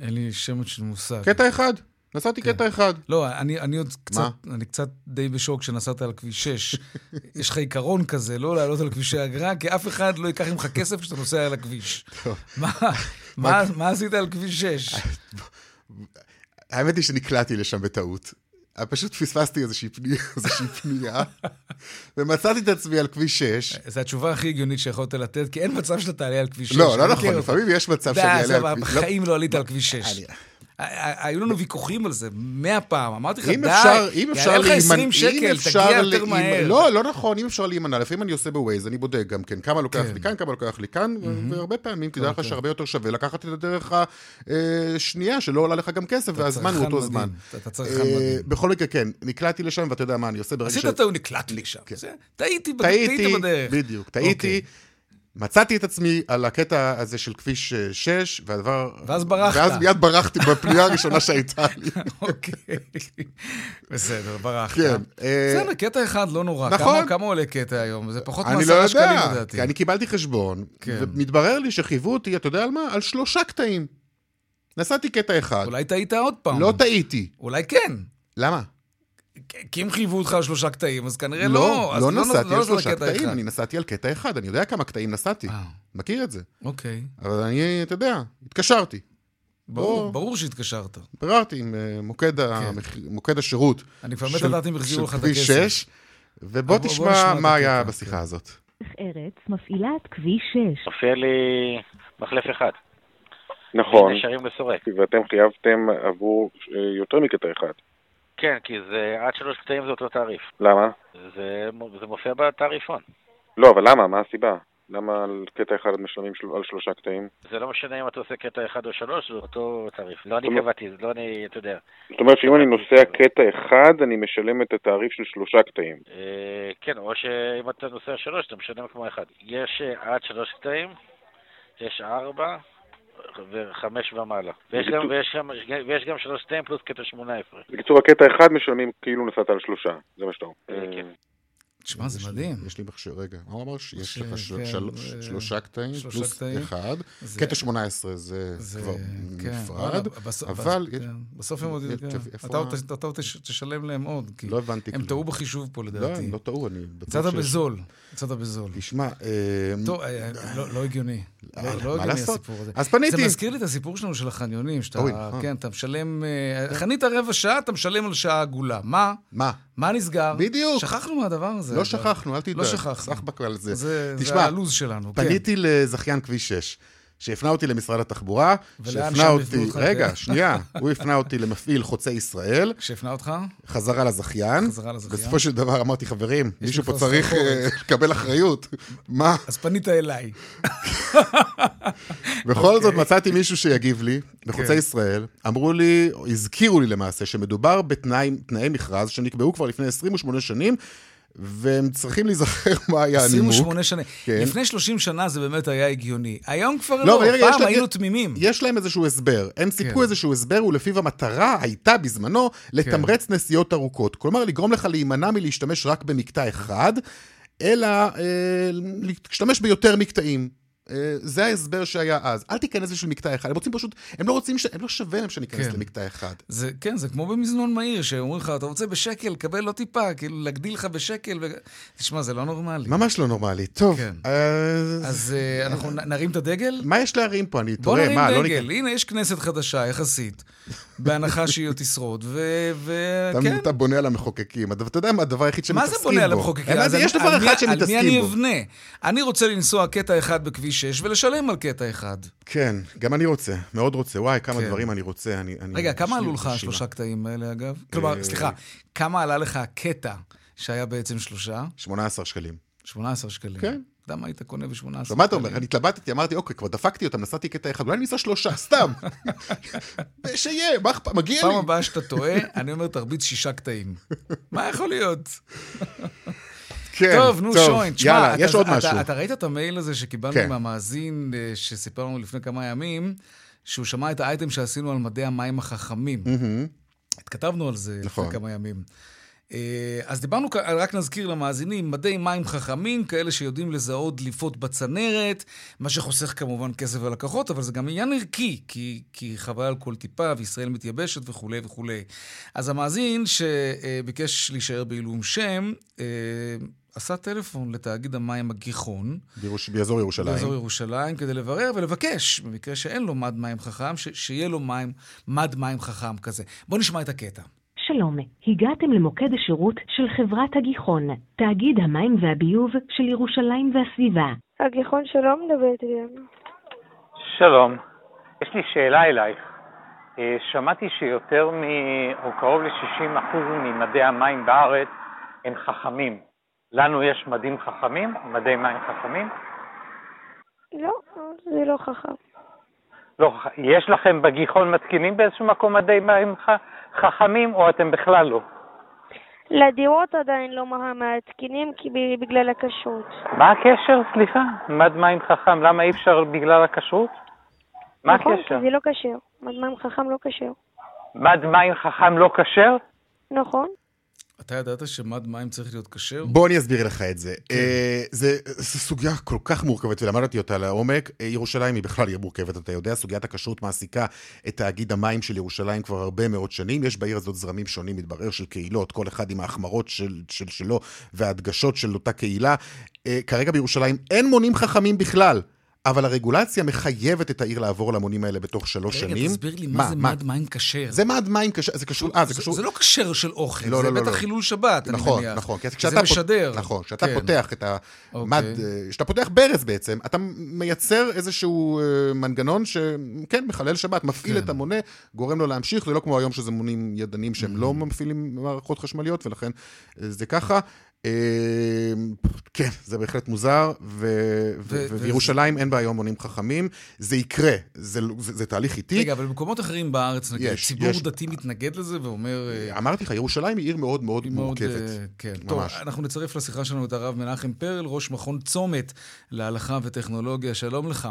אין לי שמץ של מושג. קטע אחד. נסעתי כן. קטע אחד. לא, אני, אני עוד קצת, אני קצת די בשוק כשנסעת על כביש 6. יש לך עיקרון כזה, לא לעלות על כבישי אגרה, כי אף אחד לא ייקח ממך כסף כשאתה נוסע על הכביש. מה, מה, מה עשית על כביש 6? האמת היא שנקלעתי לשם בטעות. פשוט פספסתי איזושהי פנייה, איזושהי פנייה ומצאתי את עצמי על כביש 6. זו התשובה הכי הגיונית שיכולת לתת, כי אין מצב שאתה תעלה על כביש 6. לא, לא נכון. לפעמים יש מצב שאני אעלה על כביש... בחיים לא עלית על כביש 6. היו לנו ויכוחים על זה מאה פעם, אמרתי לך, די, יעלה לך 20 להימנע, שקל, תגיע יותר מהר. לא, לא נכון, אם אפשר להימנע, לפעמים אני עושה בווייז, אני בודק גם כן, כמה לוקח כן. לי כאן, כמה לוקח לי כאן, והרבה פעמים תדע לך אוקיי. שהרבה יותר שווה לקחת את הדרך השנייה, שלא עולה לך גם כסף, והזמן הוא אותו. זמן. אתה צרכן אה, מדהים. בכל מקרה, כן, נקלעתי לשם, ואתה יודע מה אני עושה ברגע עשית ש... טעות, נקלעתי לשם. טעיתי בדרך. בדיוק, טעיתי. מצאתי את עצמי על הקטע הזה של כביש 6, והדבר... ואז ברחת. ואז מיד ברחתי בפנייה הראשונה שהייתה לי. אוקיי. בסדר, ברחת. כן. אה, בסדר, קטע אחד לא נורא. נכון. כמה- כמה עולה קטע היום? זה פחות אני לא מעשרה שקלים יודע, לדעתי. כי אני קיבלתי חשבון, כן. ומתברר לי שחייבו אותי, אתה יודע על מה? על שלושה קטעים. נסעתי קטע אחד. אולי טעית עוד פעם. לא טעיתי. אולי כן. למה? כי אם חייבו אותך על שלושה קטעים, אז כנראה לא, לא. אז לא נסעתי על נסעת שלושה קטע קטעים, אחד. אני נסעתי על קטע אחד, אני יודע כמה קטעים נסעתי. אה. מכיר את זה. אוקיי. אבל אני, אתה יודע, התקשרתי. ברור, בוא. ברור שהתקשרת. ביררתי עם אה, מוקד ה- מוקד השירות. כן. אני כבר מת לדעת אם החזירו לך את של כביש הכסף. 6, ובוא בוא- בוא תשמע מה היה הקטע, בשיחה הזאת. ארץ מפעילה את כביש 6. מופיע לי מחלף אחד. נכון, נשארים לסורק. ואתם חייבתם עבור אה, יותר מקטע אחד. כן, כי זה עד שלוש קטעים זה אותו תעריף. למה? זה, זה מופיע בתעריפון. לא, אבל למה? מה הסיבה? למה על קטע אחד משלמים של... על שלושה קטעים? זה לא משנה אם אתה עושה קטע אחד או שלוש, זה אותו תעריף. לא אני קבעתי, זה לא אני, אתה יודע. זאת אומרת שאם אני נוסע קטע אחד, אני משלם את התעריף של שלושה קטעים. אה, כן, או שאם אתה נוסע שלוש, אתה משלם כמו אחד. יש אה, עד שלוש קטעים, יש ארבע וחמש ומעלה. ויש גם, ויש, גם, ויש גם שלוש קטעים פלוס קטע שמונה עשרה. בקיצור, הקטע אחד משלמים כאילו נסעת על שלושה. זה מה שאתה אומר. כן. תשמע, זה מדהים. יש לי מכשיר, רגע, מה הוא אמר? שיש ש- לך של- כן, זה- שלושה קטעים שלושה פלוס קטעים. אחד. זה- קטע 18 זה זה- כבר כן, נפרד, אבל... כן, בסוף הם עוד... יש- אתה עוד אתה תשלם להם עוד, כי לא הבנתי הם. טעו בחישוב פה לא, לדעתי. הם לא טעו, אני בטוח יצאת בזול, יצאת בזול. תשמע, אה, טוב, אה, לא- לא הגיוני. לא מה לא הגיוני? הסיפור הזה. אז פניתי. זה מזכיר לי את הסיפור שלנו של החניונים, שאתה. כן, אתה משלם, אה, חנית רבע שעה, אתה משלם על שעה עגולה. מה? מה? מה נסגר? בדיוק. שכחנו מהדבר הזה. לא. שכחנו, אל תדאג. לא שכחנו. סחבק על זה. זה זה תשמע, הלו"ז שלנו, כן. פניתי לזכיין כביש 6, שהפנה אותי למשרד התחבורה, שהפנה אותי? רגע, כן. שנייה, הוא הפנה אותי למפעיל חוצה ישראל, שהפנה אותך? חזרה לזכיין. חזרה לזכיין. בסופו של דבר אמרתי, חברים, מישהו פה צריך סחרחורת." אה, לקבל אחריות. מה? אז פנית אליי. בכל זאת אוקיי. מצאתי מישהו שיגיב לי, בחוצה כן. ישראל. אמרו לי, הזכירו לי למעשה, שמדובר בתנאי תנאי מכרז שנקבעו כבר לפני 28 שנים, והם צריכים להיזכר מה היה הנימוק. 28 שנה. כן. לפני 30 שנה זה באמת היה הגיוני. היום כבר לא, לא, רגע, פעם להם- היינו תמימים. יש להם איזשהו הסבר. הם סיפקו כן. איזשהו הסבר, ולפיו המטרה הייתה בזמנו לתמרץ נסיעות ארוכות. כלומר, לגרום לך להימנע מלהשתמש רק במקטע אחד, אלא אה, להשתמש ביותר מקטעים. אה, זה ההסבר שהיה אז. אל תיכנס בשביל מקטע אחד. הם רוצים פשוט, הם לא רוצים, ש... הם לא שווה להם שאני אכנס כן. למקטע אחד. זה, כן, זה כמו במזנון מהיר, שאומרים לך, אתה רוצה בשקל, קבל לא טיפה, כאילו להגדיל לך בשקל. ו... תשמע, זה לא נורמלי. ממש לא נורמלי. טוב, כן. אז... אז אה, אנחנו נרים את הדגל? מה יש להרים פה? אני בוא נרים מה, לא דגל. ניכנס... הנה, יש כנסת חדשה, יחסית. בהנחה שהיא עוד תשרוד, אתה- וכן. אתה בונה על המחוקקים. אתה יודע מה, הדבר היחיד מה שמתעסקים זה בו. בונה על המחוקקים? יש דבר על מי- אחד על מי אני שמתעסקים בו. אבנה? אני רוצה לנסוע קטע אחד בכביש 6 ולשלם על קטע אחד. כן, גם אני רוצה, מאוד רוצה. וואי, כמה כן. דברים אני רוצה. אני, אני, רגע, כמה עלו לך. השלושה קטעים האלה, אגב? כלומר, אה, סליחה, כמה עלה לך הקטע שהיה בעצם שלושה? 18 שקלים. 18 שקלים. כן. אתה יודע מה היית קונה ב-18 שקלים? מה אתה אומר? אני התלבטתי, אמרתי, אוקיי, כבר דפקתי אותם, נסעתי קטע אחד, אולי אני אנסע שלושה, סתם. שיהיה, מה אכפת, מגיע לי. פעם הבאה שאתה טועה, אני אומר, תרביץ שישה קטעים. מה יכול להיות? כן, טוב, נו, שוין, תשמע, יאללה, אתה- יש עוד אתה- משהו. אתה ראית את המייל הזה שקיבלנו כן. מהמאזין, אה, שסיפר לנו לפני כמה ימים, שהוא שמע את האייטם שעשינו על מדי המים החכמים. מהמם. התכתבנו על זה נכון. לפני כמה ימים. אה, אז דיברנו, רק נזכיר למאזינים, מדי מים חכמים, כאלה שיודעים לזהות דליפות בצנרת, מה שחוסך כמובן כסף ולקוחות, אבל זה גם עניין ערכי, כי, כי חבל על כל טיפה, וישראל מתייבשת וכולי וכולי. אז המאזין שביקש להישאר בעילום שם, אה, עשה טלפון לתאגיד המים הגיחון, בירוש- באזור ירושלים. באזור ירושלים, כדי לברר ולבקש, במקרה שאין לו מד מים חכם, ש- שיהיה לו מים, מד מים חכם כזה. בואו נשמע את הקטע. שלום, הגעתם למוקד השירות של חברת הגיחון, תאגיד המים והביוב של ירושלים והסביבה. הגיחון שלום מדברת איתנו. שלום, יש לי שאלה אלייך. אה, שמעתי שיותר מ... או קרוב ל-60% ממדי המים בארץ הם חכמים. לנו יש מדים חכמים? מדי מים חכמים? לא, זה לא חכם. לא, יש לכם בגיחון מתקינים באיזשהו מקום מדי מים ח- חכמים, או אתם בכלל לא? לדירות עדיין לא מה- מעדכנים כי בגלל הכשרות. מה הקשר? סליחה, מד מים חכם, למה אי אפשר בגלל הכשרות? מה נכון, כי הקשר? זה לא כשר. מד מים חכם לא כשר. מד מים חכם לא כשר? נכון. אתה ידעת שמד מים צריך להיות כשר? בוא אני אסביר לך את זה. אה, זה זו סוגיה כל כך מורכבת, ולמדתי אותה לעומק. אה, ירושלים היא בכלל עיר מורכבת, אתה יודע, סוגיית הכשרות מעסיקה את תאגיד המים של ירושלים כבר הרבה מאוד שנים. יש בעיר הזאת זרמים שונים, מתברר, של קהילות, כל אחד עם ההחמרות של, של, שלו וההדגשות של אותה קהילה. אה, כרגע בירושלים אין מונים חכמים בכלל. אבל הרגולציה מחייבת את העיר לעבור למונים האלה בתוך שלוש רגע, שנים. תסביר לי מה זה מד מים כשר. זה מד מים כשר, זה קשור, אה, זה קשור... זה לא כשר של אוכל, לא, זה לא, לא, בטח לא. חילול שבת, אני נכון, מניח. נכון, כי זה פות- משדר. נכון, כשאתה כן. פותח את המד, אוקיי. אה, כשאתה פותח ברז בעצם, אתה מייצר איזשהו אה, מנגנון שכן, מחלל שבת, מפעיל כן. את המונה, גורם לו להמשיך, זה לא כמו היום שזה מונים ידנים שהם לא Mm-hmm. מפעילים מערכות חשמליות, ולכן אה, זה ככה. אה, כן, זה בהחלט מוזר, ו- ו- ו- ובירושלים אין בה היום מונים חכמים. זה יקרה, זה- זה זה תהליך איטי. רגע, אבל במקומות אחרים בארץ, נגיד, יש, ציבור יש. דתי מתנגד לזה ואומר... אה, אמרתי לך, ירושלים היא עיר מאוד מאוד מורכבת. אה, כן. טוב. אנחנו נצרף לשיחה שלנו את הרב מנחם פרל, ראש מכון צומת להלכה וטכנולוגיה. שלום לך.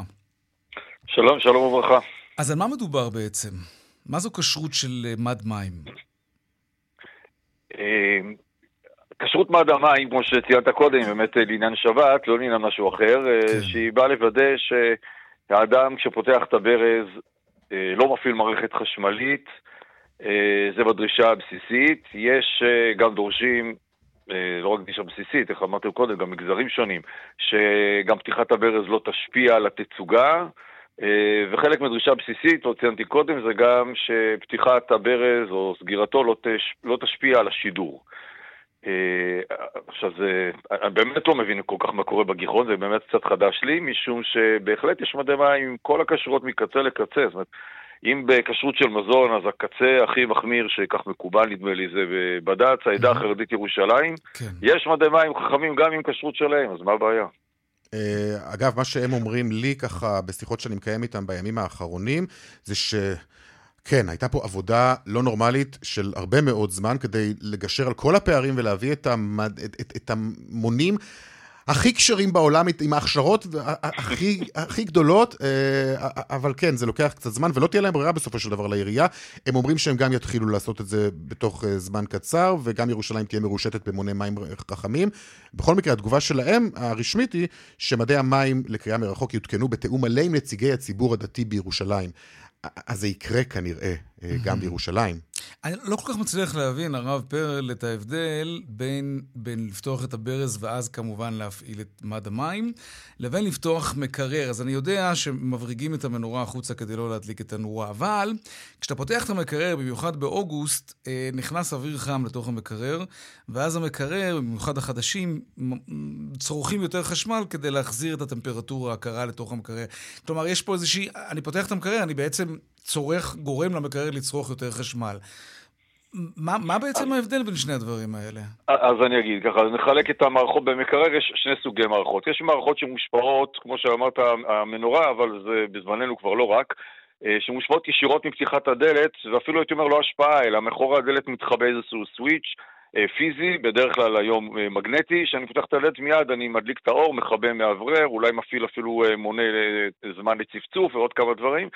שלום, שלום וברכה. אז על מה מדובר בעצם? מה זו כשרות של אה, מד מים? כשרות מד המים, כמו שציינת קודם, היא באמת אה, לעניין שבת, לא לעניין משהו אחר, אה, כן. שהיא באה לוודא שהאדם כשפותח את הברז אה, לא מפעיל מערכת חשמלית, זה בדרישה הבסיסית. יש גם דורשים, לא רק דרישה בסיסית, איך אמרתם קודם, גם מגזרים שונים, שגם פתיחת הברז לא תשפיע על התצוגה. וחלק מדרישה בסיסית, לא ציינתי קודם, זה גם שפתיחת הברז או סגירתו לא, תש, לא תשפיע על השידור. אה, עכשיו, זה, אני באמת לא מבין כל כך מה קורה בגיחון, זה באמת קצת חדש לי, משום שבהחלט יש מדי מים עם כל הכשרות מקצה לקצה. זאת אומרת, אם בכשרות של מזון, אז הקצה הכי מחמיר, שכך מקובל, נדמה לי, זה בבד"ץ, העדה החרדית ירושלים. יש מדי מים חכמים גם עם כשרות שלהם, אז מה הבעיה? אה, אגב, מה שהם אומרים לי ככה בשיחות שאני מקיים איתם בימים האחרונים, זה ש... כן, הייתה פה עבודה לא נורמלית של הרבה מאוד זמן כדי לגשר על כל הפערים ולהביא את, המד... את, את, את המונים הכי כשרים בעולם, עם ההכשרות הכי, הכי גדולות, אה, אבל כן, זה לוקח קצת זמן, ולא תהיה להם ברירה בסופו של דבר לעירייה. הם אומרים שהם גם יתחילו לעשות את זה בתוך אה, זמן קצר, וגם ירושלים תהיה מרושתת במוני מים חכמים. בכל מקרה, התגובה שלהם, הרשמית, היא שמדי המים לקריאה מרחוק יותקנו בתיאום מלא עם נציגי הציבור הדתי בירושלים. אז זה יקרה כנראה גם בירושלים. אני לא כל כך מצליח להבין, הרב פרל, את ההבדל בין, בין לפתוח את הברז ואז כמובן להפעיל את מד המים, לבין לפתוח מקרר. אז אני יודע שמבריגים את המנורה החוצה כדי לא להדליק את הנורה, אבל כשאתה פותח את המקרר, במיוחד באוגוסט, אה, נכנס אוויר חם לתוך המקרר, ואז המקרר, במיוחד החדשים, צורכים יותר חשמל כדי להחזיר את הטמפרטורה הקרה לתוך המקרר. כלומר, יש פה איזושהי... אני פותח את המקרר, אני בעצם צורך, גורם למקרר לצרוך יותר חשמל. מה, מה בעצם ההבדל בין שני הדברים האלה? אז אני אגיד ככה, נחלק את המערכות במקרר, יש שני סוגי מערכות. יש מערכות שמושפעות, כמו שאמרת, המנורה, אבל זה בזמננו כבר לא רק, אה, שמושפעות ישירות מפתיחת הדלת, ואפילו הייתי אומר לא השפעה, אלא מאחורי הדלת מתחבא איזשהו סוויץ' אה, פיזי, בדרך כלל היום אה, מגנטי, כשאני פותח את הדלת מיד אני מדליק את האור, מכבה מאוורר, אולי מפעיל אפילו מונה זמן לצפצוף ועוד כמה דברים.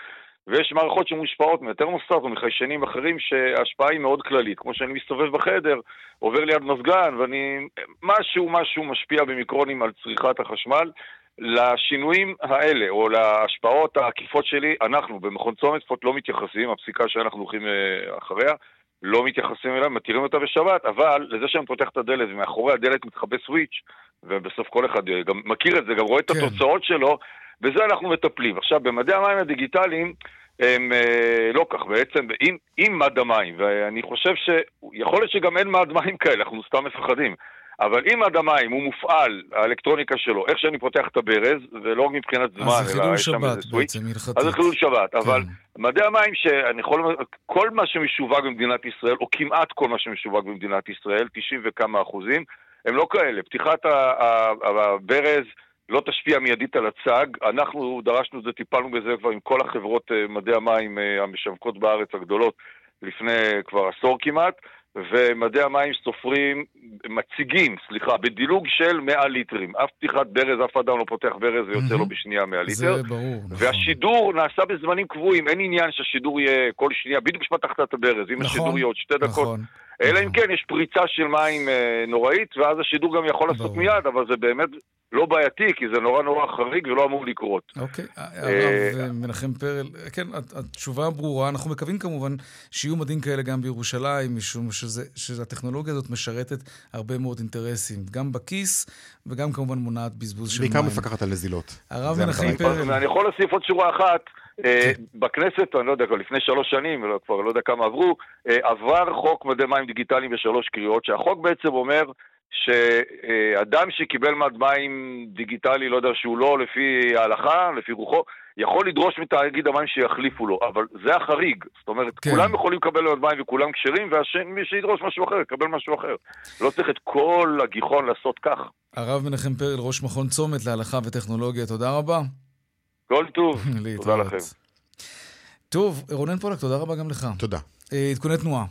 ויש מערכות שמושפעות מיותר מוסף ומחיישנים אחרים שההשפעה היא מאוד כללית. כמו שאני מסתובב בחדר, עובר ליד מזגן, ואני... משהו, משהו משפיע במיקרונים על צריכת החשמל. לשינויים האלה, או להשפעות העקיפות שלי, אנחנו במכון צומת לפחות לא מתייחסים, הפסיקה שאנחנו הולכים אה, אחריה, לא מתייחסים אליה, מתירים אותה בשבת, אבל לזה שאני פותח את הדלת ומאחורי הדלת מתחבא סוויץ', ובסוף כל אחד גם מכיר את זה, גם רואה את כן. התוצאות שלו, בזה אנחנו מטפלים. עכשיו, במדעי המים הדיגיטליים, הם אה, לא כך, בעצם, עם, עם מד המים, ואני חושב שיכול להיות שגם אין מד מים כאלה, אנחנו סתם מפחדים. אבל אם מד המים הוא מופעל, האלקטרוניקה שלו, איך שאני פותח את הברז, ולא רק מבחינת זמן, אלא יש שם איזה סוויץ', אז זה חילול שבת. כן. אבל מדעי המים, שאני יכול, כל מה שמשווק במדינת ישראל, או כמעט כל מה שמשווק במדינת ישראל, 90 וכמה אחוזים, הם לא כאלה. פתיחת הברז, לא תשפיע מיידית על הצג. אנחנו דרשנו את זה, טיפלנו בזה כבר עם כל החברות אה, מדעי המים אה, המשווקות בארץ הגדולות לפני כבר עשור כמעט. ומדעי המים סופרים, מציגים, סליחה, בדילוג של 100 ליטרים. אף פתיחת ברז, אף אדם לא פותח ברז ויוצא לו בשנייה 100 ליטר. זה ברור, נכון. והשידור נעשה בזמנים קבועים, אין עניין שהשידור יהיה כל שנייה, בדיוק כשפתחת את הברז, אם נכון, השידור יהיה עוד שתי דקות. אלא אם כן יש פריצה של מים אה, נוראית, ואז השידור גם יכול לעשות מיד, אבל זה באמת לא בעייתי, כי זה נורא נורא חריג ולא אמור לקרות. אוקיי, אה, הרב אה, מנחם פרל, כן, התשובה ברורה. אנחנו מקווים כמובן שיהיו מדים כאלה גם בירושלים, משום שזה, שהטכנולוגיה הזאת משרתת הרבה מאוד אינטרסים, גם בכיס וגם כמובן מונעת בזבוז של מים. בעיקר מפקחת על נזילות. הרב מנחם פרל. אני יכול להוסיף עוד שורה אחת. כן. בכנסת, אני לא יודע, לפני שלוש שנים, כבר לא יודע כמה עברו, עבר חוק מדי מים דיגיטליים בשלוש קריאות, שהחוק בעצם אומר שאדם שקיבל מד מים דיגיטלי, לא יודע, שהוא לא לפי ההלכה, לפי רוחו, יכול לדרוש מתאגיד המים שיחליפו לו, אבל זה החריג. זאת אומרת, כן. כולם יכולים לקבל מד מים וכולם כשרים, ומי שידרוש משהו אחר, יקבל משהו אחר. לא צריך את כל הגיחון לעשות כך. הרב מנחם פרל, ראש מכון צומת להלכה וטכנולוגיה, תודה רבה. כל טוב, תודה לכם. טוב, רונן פולק, תודה רבה גם לך. תודה. אה, עדכוני תנועה.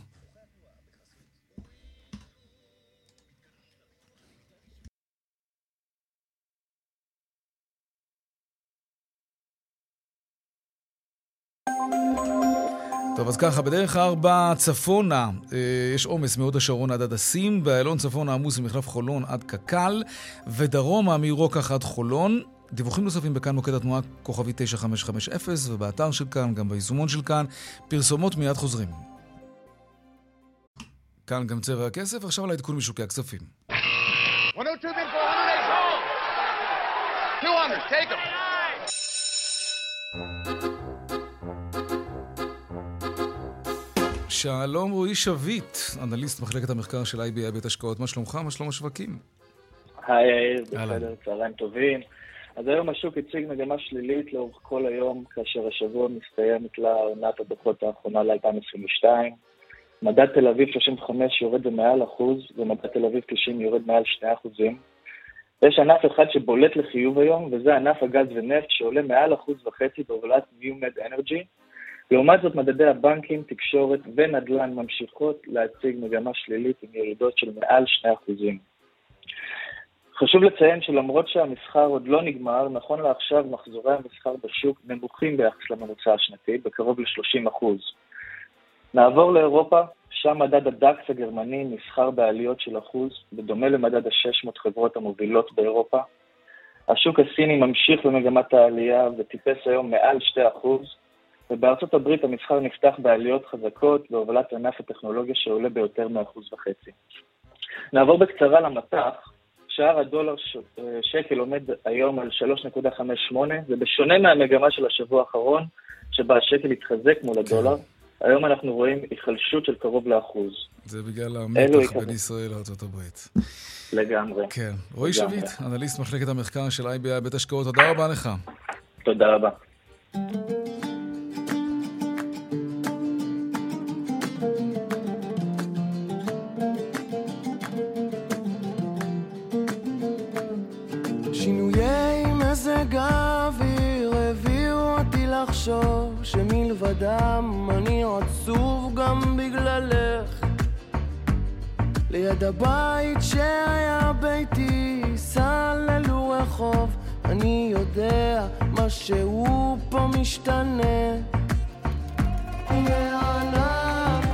טוב, אז ככה, בדרך ארבע צפונה אה, יש עומס מהוד השרון עד הדסים, באיילון צפונה עמוס ממחלף חולון עד קק"ל, ודרומה מרוקח עד חולון. דיווחים נוספים בכאן מוקד התנועה כוכבי 9550 ובאתר של כאן, גם ביישומון של כאן. פרסומות מיד חוזרים. כאן גם צבע הכסף, עכשיו על העדכון משוקי הכספים. 102, 200, take them. שלום רועי שביט, אנליסט מחלקת המחקר של IBI בית השקעות. מה שלומך? מה שלום השווקים? היי יאיר, בסדר, צהריים טובים. אז היום השוק הציג מגמה שלילית לאורך כל היום, כאשר השבוע מסתיימת לה עונת הדוחות האחרונה ל-2022. מדד תל אביב 35 יורד במעל אחוז, ומדד תל אביב 90 יורד מעל 2 אחוזים. יש ענף אחד שבולט לחיוב היום, וזה ענף הגז ונפט, שעולה מעל אחוז וחצי בהובלת ניומד אנרג'י. לעומת זאת, מדדי הבנקים, תקשורת ונדל"ן ממשיכות להציג מגמה שלילית עם ירידות של מעל 2%. חשוב לציין שלמרות שהמסחר עוד לא נגמר, נכון לעכשיו מחזורי המסחר בשוק נמוכים ביחס לממוצע השנתי, בקרוב ל-30%. נעבור לאירופה, שם מדד הדקס הגרמני נסחר בעליות של אחוז, בדומה למדד ה-600 חברות המובילות באירופה. השוק הסיני ממשיך במגמת העלייה וטיפס היום מעל 2%, ובארצות הברית המסחר נפתח בעליות חזקות בהובלת ענף הטכנולוגיה שעולה ביותר מ-1.5%. נעבור בקצרה למטח, שער הדולר ש... שקל עומד היום על 3.58, ובשונה מהמגמה של השבוע האחרון, שבה השקל התחזק מול הדולר, כן. היום אנחנו רואים היחלשות של קרוב לאחוז. זה בגלל המתח בין ישראל לארה"ב. לגמרי. כן. רועי שביט, אנליסט מחלקת המחקר של IBI בית השקעות, תודה רבה לך. תודה רבה. לחשוב שמלבדם אני עצוב גם בגללך. ליד הבית שהיה ביתי סללו רחוב אני יודע משהו פה משתנה. הענק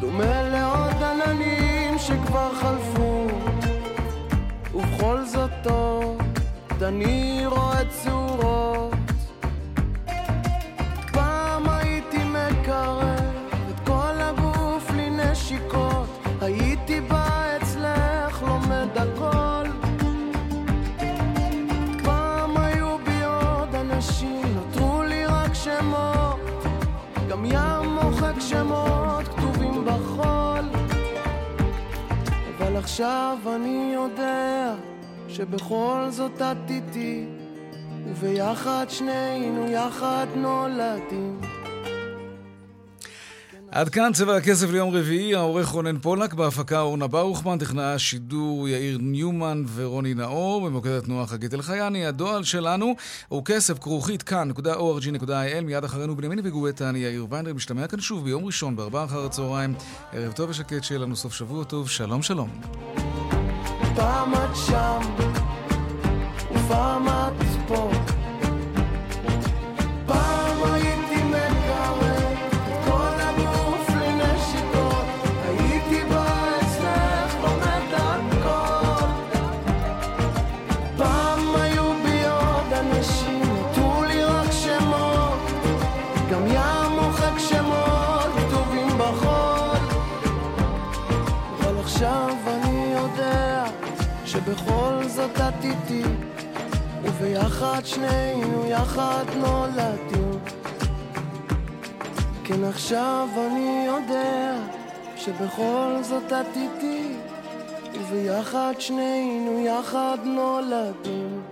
דומה לעוד עננים שכבר חלפו. ובכל זאת עוד אני עכשיו אני יודע שבכל זאת את איתי וביחד שנינו יחד נולדים עד כאן צבע הכסף ליום רביעי, העורך רונן פולק, בהפקה אורנה ברוכמן, טכנאי השידור יאיר ניומן ורוני נאור, במוקד התנועה חגית אלחייני. הדואל שלנו הוא כסף כרוכית כאן.org.il, מיד אחרינו בנימין וגואטה, אני יאיר ויינר, משתמע כאן שוב ביום ראשון בארבעה אחר הצהריים. ערב טוב ושקט, שיהיה לנו סוף שבוע טוב, שלום שלום. פעם את שם, ופעם את איתי וביחד שנינו יחד נולדים כן עכשיו אני יודע שבכל זאת את איתי וביחד שנינו יחד נולדים